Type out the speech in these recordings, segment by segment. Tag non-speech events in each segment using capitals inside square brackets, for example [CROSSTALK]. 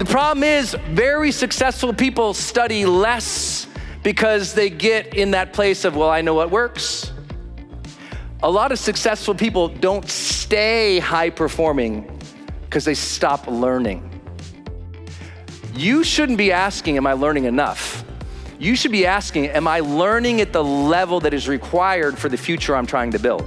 The problem is, very successful people study less because they get in that place of, well, I know what works. A lot of successful people don't stay high performing because they stop learning. You shouldn't be asking, Am I learning enough? You should be asking, Am I learning at the level that is required for the future I'm trying to build?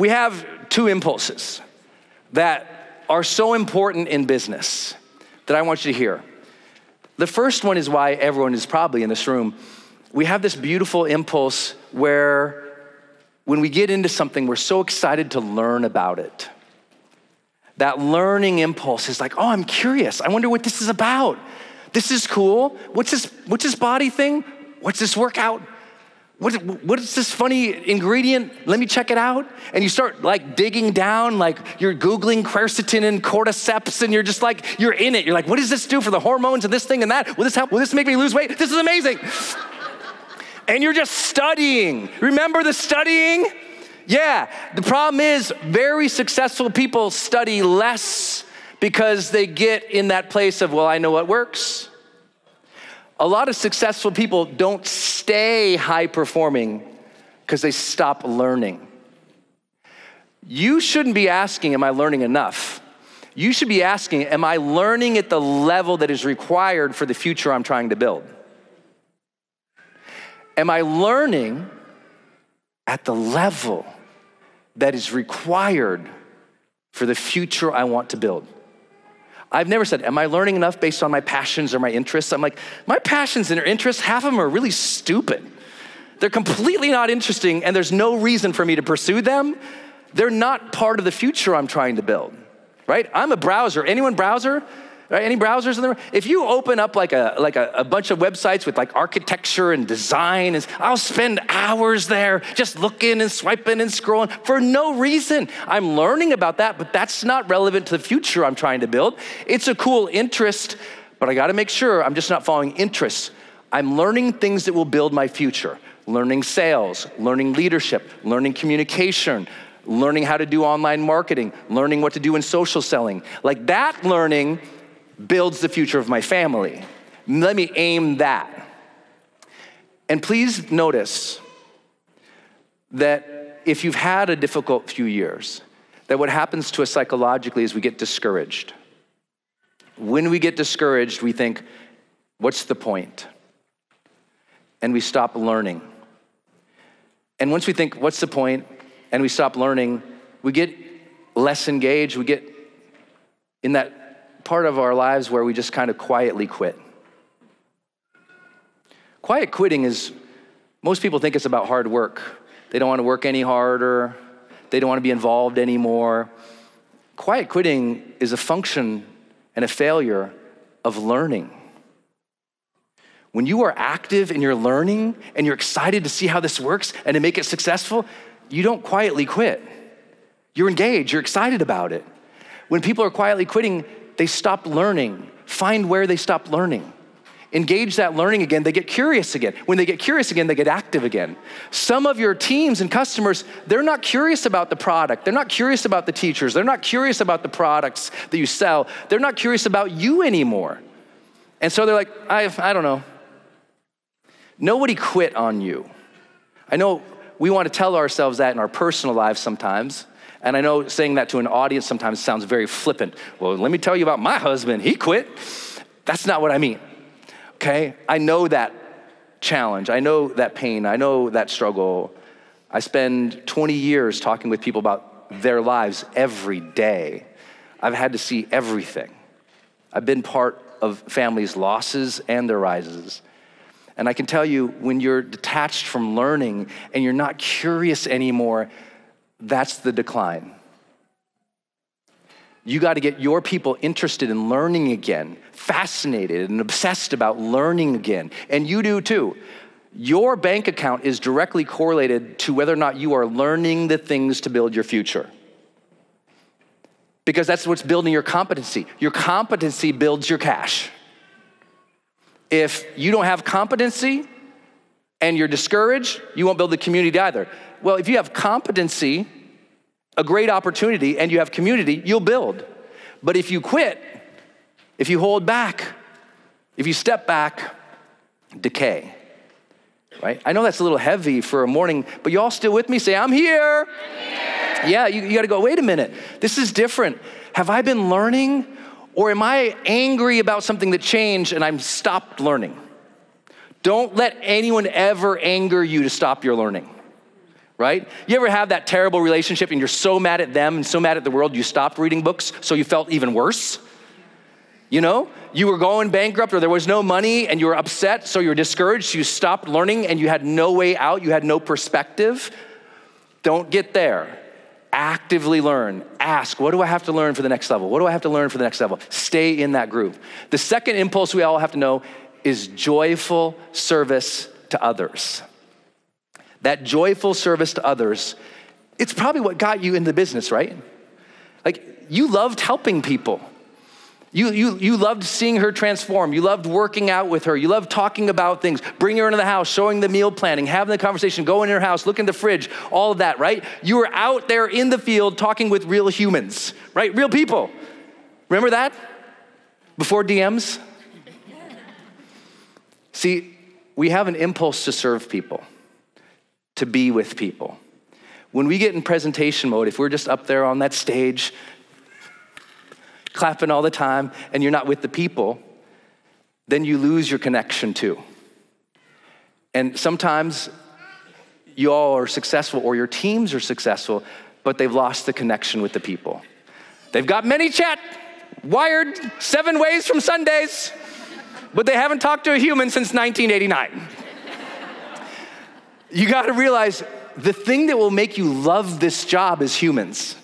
We have two impulses that are so important in business that I want you to hear. The first one is why everyone is probably in this room. We have this beautiful impulse where when we get into something, we're so excited to learn about it. That learning impulse is like, oh, I'm curious. I wonder what this is about. This is cool. What's this, what's this body thing? What's this workout? What, what is this funny ingredient? Let me check it out. And you start like digging down, like you're Googling quercetin and cordyceps, and you're just like, you're in it. You're like, what does this do for the hormones and this thing and that? Will this help? Will this make me lose weight? This is amazing. [LAUGHS] and you're just studying. Remember the studying? Yeah, the problem is very successful people study less because they get in that place of, well, I know what works. A lot of successful people don't stay high performing because they stop learning. you shouldn't be asking, Am I learning enough? You should be asking, Am I learning at the level that is required for the future I'm trying to build? Am I learning at the level that is required for the future I want to build? I've never said, Am I learning enough based on my passions or my interests? I'm like, My passions and interests, half of them are really stupid. They're completely not interesting, and there's no reason for me to pursue them. They're not part of the future I'm trying to build, right? I'm a browser. Anyone browser? Right? Any browsers in there? If you open up like a like a, a, bunch of websites with like architecture and design, and I'll spend hours there just looking and swiping and scrolling for no reason. I'm learning about that, but that's not relevant to the future I'm trying to build. It's a cool interest, but I got to make sure I'm just not following interests. I'm learning things that will build my future. Learning sales, learning leadership, learning communication, learning how to do online marketing, learning what to do in social selling. Like that learning builds the future of my family. Let me aim that. And please notice that if you've had a difficult few years, that what happens to us psychologically is we get discouraged. When we get discouraged, we think, what's the point? And we stop learning. And once we think, what's the point? And we stop learning, we get less engaged, we get in that part of our lives where we just kind of quietly quit. Quiet quitting is, most people think it's about hard work. They don't want to work any harder, they don't want to be involved anymore. Quiet quitting is a function and a failure of learning. When you are active and you're learning and you're excited to see how this works and to make it successful, you don't quietly quit. You're engaged, you're excited about it. When people are quietly quitting, they stop learning. Find where they stop learning. Engage that learning again, they get curious again. When they get curious again, they get active again. Some of your teams and customers, they're not curious about the product. They're not curious about the teachers. They're not curious about the products that you sell. They're not curious about you anymore. And so they're like, I, I don't know. Nobody quit on you. I know we want to tell ourselves that in our personal lives sometimes. And I know saying that to an audience sometimes sounds very flippant. Well, let me tell you about my husband. He quit. That's not what I mean. Okay? I know that challenge. I know that pain. I know that struggle. I spend 20 years talking with people about their lives every day. I've had to see everything. I've been part of families' losses and their rises. And I can tell you, when you're detached from learning and you're not curious anymore, that's the decline. You got to get your people interested in learning again, fascinated and obsessed about learning again. And you do too. Your bank account is directly correlated to whether or not you are learning the things to build your future. Because that's what's building your competency. Your competency builds your cash. If you don't have competency and you're discouraged, you won't build the community either. Well, if you have competency, a great opportunity, and you have community, you'll build. But if you quit, if you hold back, if you step back, decay. Right? I know that's a little heavy for a morning, but you all still with me? Say, I'm here. I'm here. Yeah, you, you got to go, wait a minute. This is different. Have I been learning? Or am I angry about something that changed and I'm stopped learning? Don't let anyone ever anger you to stop your learning right? You ever have that terrible relationship and you're so mad at them and so mad at the world you stopped reading books so you felt even worse? You know, you were going bankrupt or there was no money and you were upset, so you were discouraged, you stopped learning and you had no way out, you had no perspective. Don't get there. Actively learn. Ask, what do I have to learn for the next level? What do I have to learn for the next level? Stay in that group. The second impulse we all have to know is joyful service to others that joyful service to others, it's probably what got you in the business, right? Like, you loved helping people. You, you, you loved seeing her transform. You loved working out with her. You loved talking about things, bringing her into the house, showing the meal planning, having the conversation, going in her house, look in the fridge, all of that, right? You were out there in the field talking with real humans, right? Real people. Remember that? Before DMs? See, we have an impulse to serve people to be with people. When we get in presentation mode, if we're just up there on that stage, clapping all the time, and you're not with the people, then you lose your connection too. And sometimes you all are successful or your teams are successful, but they've lost the connection with the people. They've got ManyChat wired seven ways from Sundays, but they haven't talked to a human since 1989. You got to realize the thing that will make you love this job is humans.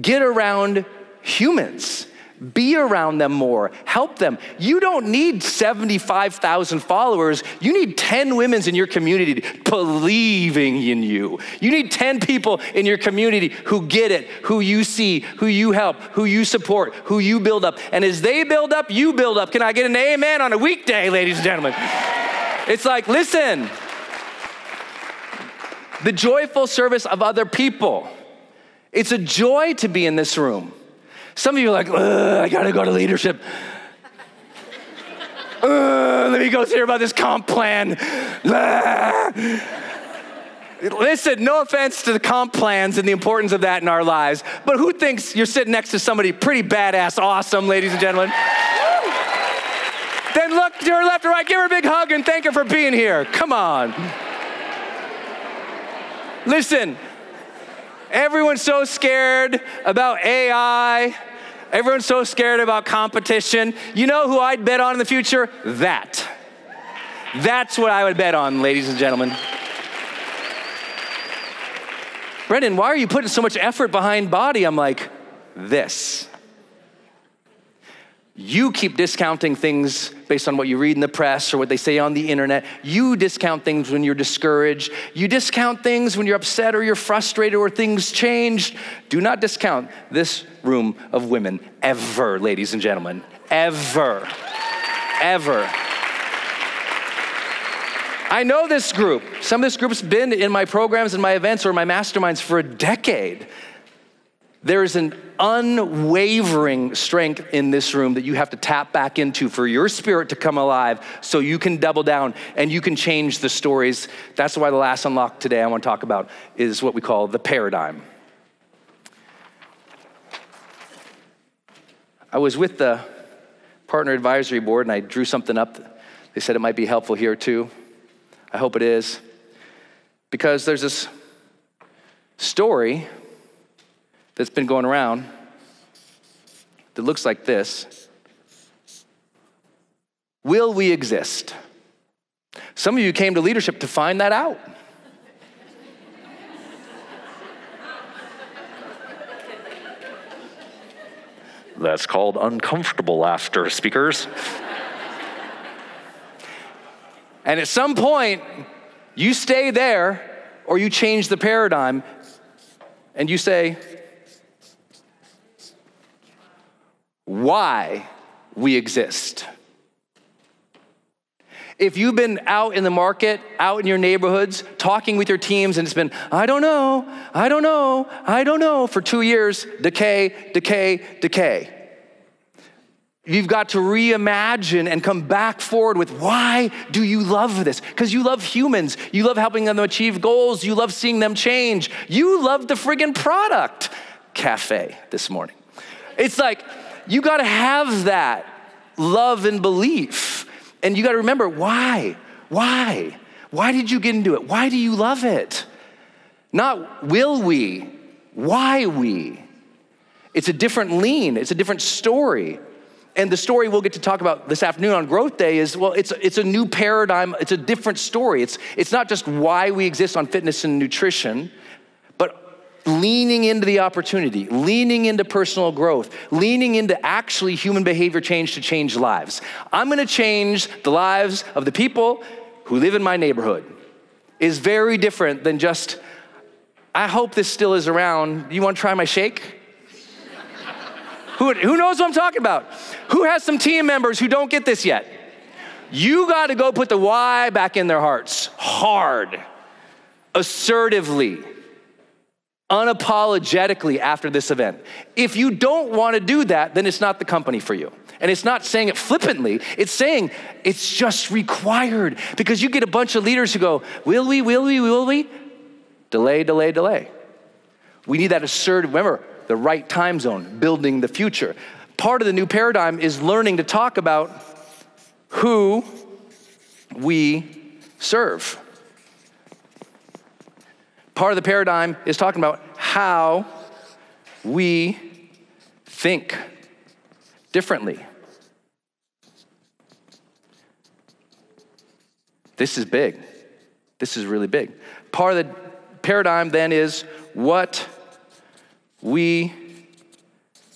Get around humans. Be around them more. Help them. You don't need 75,000 followers. You need 10 women in your community believing in you. You need 10 people in your community who get it, who you see, who you help, who you support, who you build up. And as they build up, you build up. Can I get an amen on a weekday, ladies and gentlemen? It's like, listen, the joyful service of other people. It's a joy to be in this room. Some of you are like, I gotta go to leadership. [LAUGHS] let me go hear about this comp plan. Listen, no offense to the comp plans and the importance of that in our lives, but who thinks you're sitting next to somebody pretty badass, awesome, ladies and gentlemen? then look to her left or right, give her a big hug and thank her for being here. Come on. Listen, everyone's so scared about AI Everyone's so scared about competition. You know who I'd bet on in the future? That. That's what I would bet on, ladies and gentlemen. Brendon, why are you putting so much effort behind BODi? I'm like, this. You keep discounting things based on what you read in the press or what they say on the internet. You discount things when you're discouraged. You discount things when you're upset or you're frustrated or things change. Do not discount this room of women ever, ladies and gentlemen. Ever. Ever. I know this group. Some of this group's been in my programs and my events or my masterminds for a decade. There is an unwavering strength in this room that you have to tap back into for your spirit to come alive so you can double down and you can change the stories. That's why the last unlock today I want to talk about is what we call the paradigm. I was with the partner advisory board and I drew something up. They said it might be helpful here too. I hope it is. Because there's this story that's been going around that looks like this Will we exist? Some of you came to leadership to find that out. That's called uncomfortable laughter, speakers. and at some point, you stay there or you change the paradigm and you say, why we exist. If you've been out in the market, out in your neighborhoods, talking with your teams, and it's been, I don't know, I don't know, I don't know, for two years, decay, decay, decay. You've got to reimagine and come back forward with why do you love this? Because you love humans. You love helping them achieve goals. You love seeing them change. You love the friggin' product cafe this morning. It's like, you got to have that love and belief. And you got to remember why? Why? Why did you get into it? Why do you love it? Not will we, why we. It's a different lean, it's a different story. And the story we'll get to talk about this afternoon on Growth Day is well, it's, it's a new paradigm, it's a different story. It's, it's not just why we exist on fitness and nutrition, leaning into the opportunity, leaning into personal growth, leaning into actually human behavior change to change lives. I'm gonna change the lives of the people who live in my neighborhood. Is very different than just, I hope this still is around. You wanna try my shake? [LAUGHS] who, who knows what I'm talking about? Who has some team members who don't get this yet? You gotta go put the why back in their hearts hard, assertively unapologetically after this event. If you don't want to do that, then it's not the company for you. And it's not saying it flippantly, it's saying it's just required because you get a bunch of leaders who go, Will we, will we, will we? Delay, delay, delay. We need that assertive, remember, the right time zone, building the future. Part of the new paradigm is learning to talk about who we serve. Part of the paradigm is talking about how we think differently. This is big. This is really big. Part of the paradigm then is what we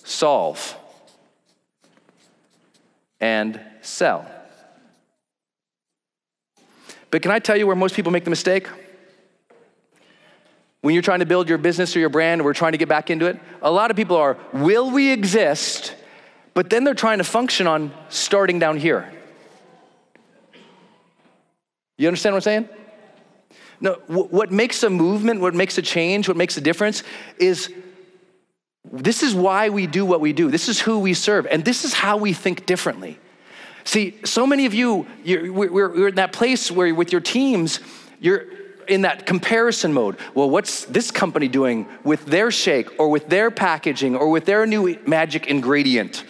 solve and sell. But can I tell you where most people make the mistake? When you're trying to build your business or your brand, we're trying to get back into it, a lot of people are, will we exist? But then they're trying to function on starting down here. You understand what I'm saying? No, what makes a movement, what makes a change, what makes a difference is this is why we do what we do. This is who we serve, and this is how we think differently. See, so many of you, we're, we're in that place where with your teams, you're in that comparison mode. Well, what's this company doing with their shake or with their packaging or with their new magic ingredient,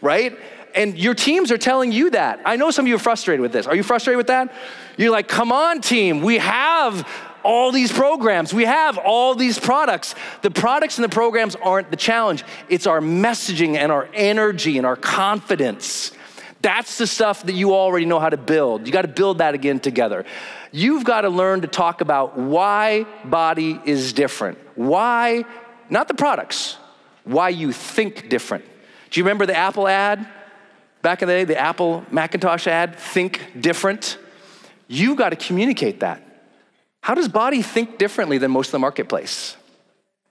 right? And your teams are telling you that. I know some of you are frustrated with this. Are you frustrated with that? You're like, come on, team, we have all these programs, we have all these products. The products and the programs aren't the challenge, it's our messaging and our energy and our confidence. That's the stuff that you already know how to build. You got to build that again together. You've got to learn to talk about why BODi is different. Why, not the products, why you think different. Do you remember the Apple ad? Back in the day, the Apple Macintosh ad, think different. You've got to communicate that. How does BODi think differently than most of the marketplace?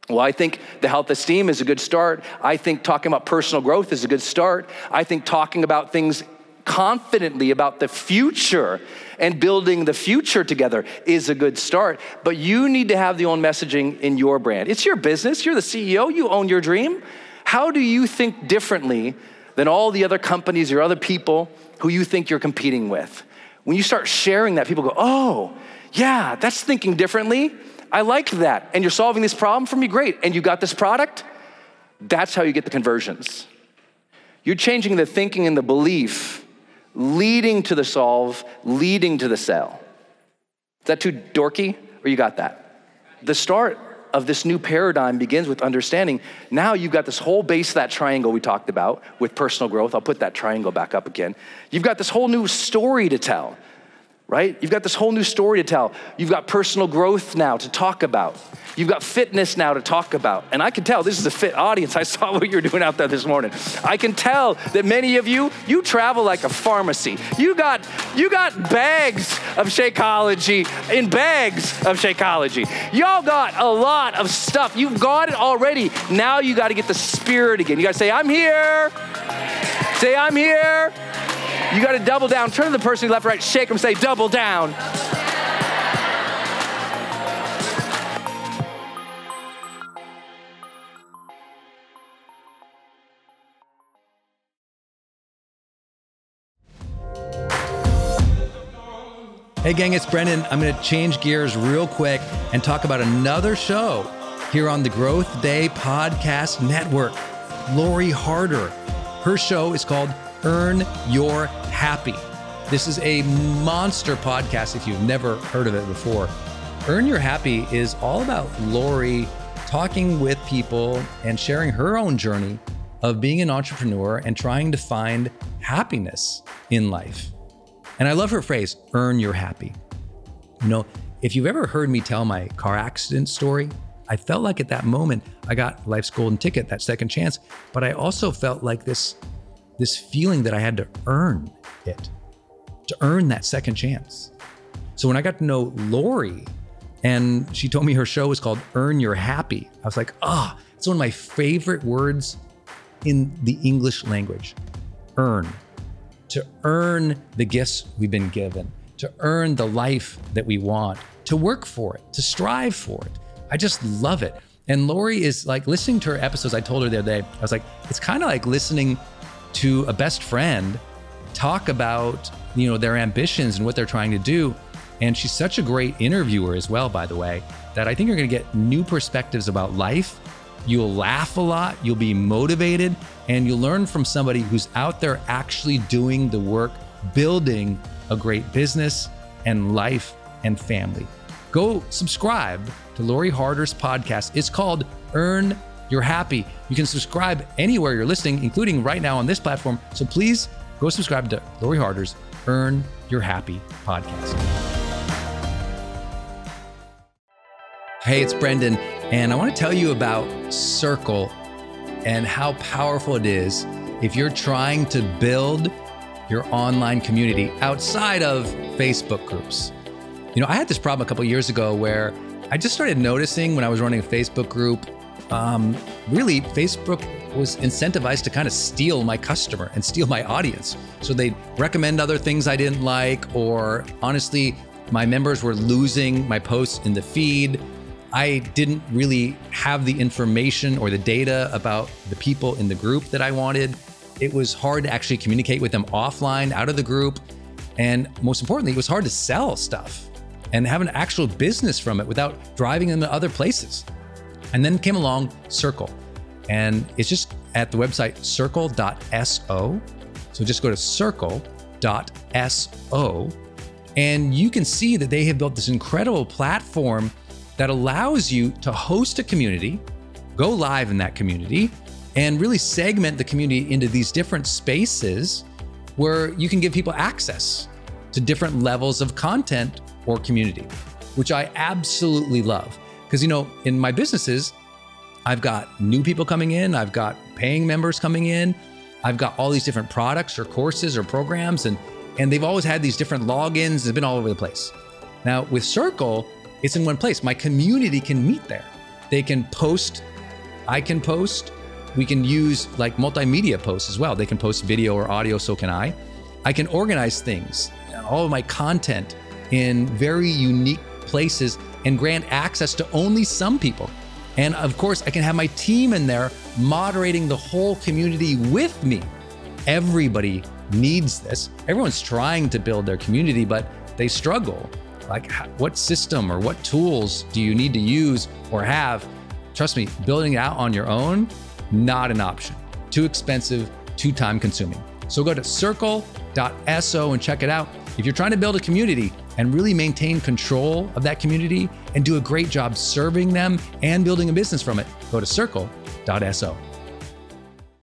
Well, I think the health esteem is a good start. I think talking about personal growth is a good start. I think talking about things confidently about the future and building the future together is a good start. But you need to have the own messaging in your brand. It's your business, you're the CEO, you own your dream. How do you think differently than all the other companies or other people who you think you're competing with. When you start sharing that, people go, oh, yeah, that's thinking differently. I like that. And you're solving this problem for me, great. And you got this product? That's how you get the conversions. You're changing the thinking and the belief, leading to the solve, leading to the sell. Is that too dorky? Or you got that? The start of this new paradigm begins with understanding now you've got this whole base of that triangle we talked about with personal growth. I'll put that triangle back up again. You've got this whole new story to tell right? You've got this whole new story to tell. You've got personal growth now to talk about. You've got fitness now to talk about. And I can tell this is a fit audience. I [LAUGHS] saw what you're doing out there this morning. I can tell that many of you, you travel like a pharmacy. You got you got bags of Shakeology in bags of Shakeology. Y'all got a lot of stuff. You've got it already. Now you got to get the spirit again. You got to say, I'm here. Say, I'm here. You got to double down. Turn to the person left, right, shake them, say, double down. Hey, gang, it's Brendon. I'm going to change gears real quick and talk about another show here on the Growth Day Podcast Network. Lori Harder. Her show is called Earn Your Happy. This is a monster podcast if you've never heard of it before. Earn Your Happy is all about Lori talking with people and sharing her own journey of being an entrepreneur and trying to find happiness in life. And I love her phrase, earn your happy. You know, if you've ever heard me tell my car accident story, I felt like at that moment I got life's golden ticket, that second chance, but I also felt like this this feeling that I had to earn it, to earn that second chance. So when I got to know Lori and she told me her show was called Earn Your Happy, I was like, ah, oh, it's one of my favorite words in the English language. Earn. To earn the gifts we've been given, to earn the life that we want, to work for it, to strive for it. I just love it. And Lori is like listening to her episodes. I told her the other day, I was like, it's kind of like listening to a best friend talk about you know their ambitions and what they're trying to do And she's such a great interviewer as well, by the way, that I think you're going to get new perspectives about life. You'll laugh a lot, you'll be motivated, and you'll learn from somebody who's out there actually doing the work, building a great business and life and family. Go subscribe to Lori Harder's podcast. It's called Earn Your Happy. You can subscribe anywhere you're listening, including right now on this platform. So please go subscribe to Lori Harder's Earn Your Happy podcast. Hey, it's Brendon, and I want to tell you about Circle and how powerful it is if you're trying to build your online community outside of Facebook groups. You know, I had this problem a couple years ago where I just started noticing when I was running a Facebook group, um, really, Facebook was incentivized to kind of steal my customer and steal my audience. So they'd recommend other things I didn't like, or honestly, my members were losing my posts in the feed. I didn't really have the information or the data about the people in the group that I wanted. It was hard to actually communicate with them offline, out of the group. And most importantly, it was hard to sell stuff and have an actual business from it without driving them to other places. And then came along Circle. And it's just at the website circle.so. So just go to circle.so and you can see that they have built this incredible platform that allows you to host a community, go live in that community, and really segment the community into these different spaces where you can give people access to different levels of content or community, which I absolutely love. Because, you know, in my businesses, I've got new people coming in, I've got paying members coming in, I've got all these different products or courses or programs, and and they've always had these different logins. It's been all over the place. Now with Circle, it's in one place. My community can meet there. They can post, I can post. We can use like multimedia posts as well. They can post video or audio, so can I. I can organize things, all of my content in very unique places and grant access to only some people. And of course, I can have my team in there moderating the whole community with me. Everybody needs this. Everyone's trying to build their community, but they struggle. Like, what system or what tools do you need to use or have? Trust me, building it out on your own, not an option. Too expensive, too time consuming. So go to circle.so and check it out. If you're trying to build a community and really maintain control of that community and do a great job serving them and building a business from it, go to circle.so.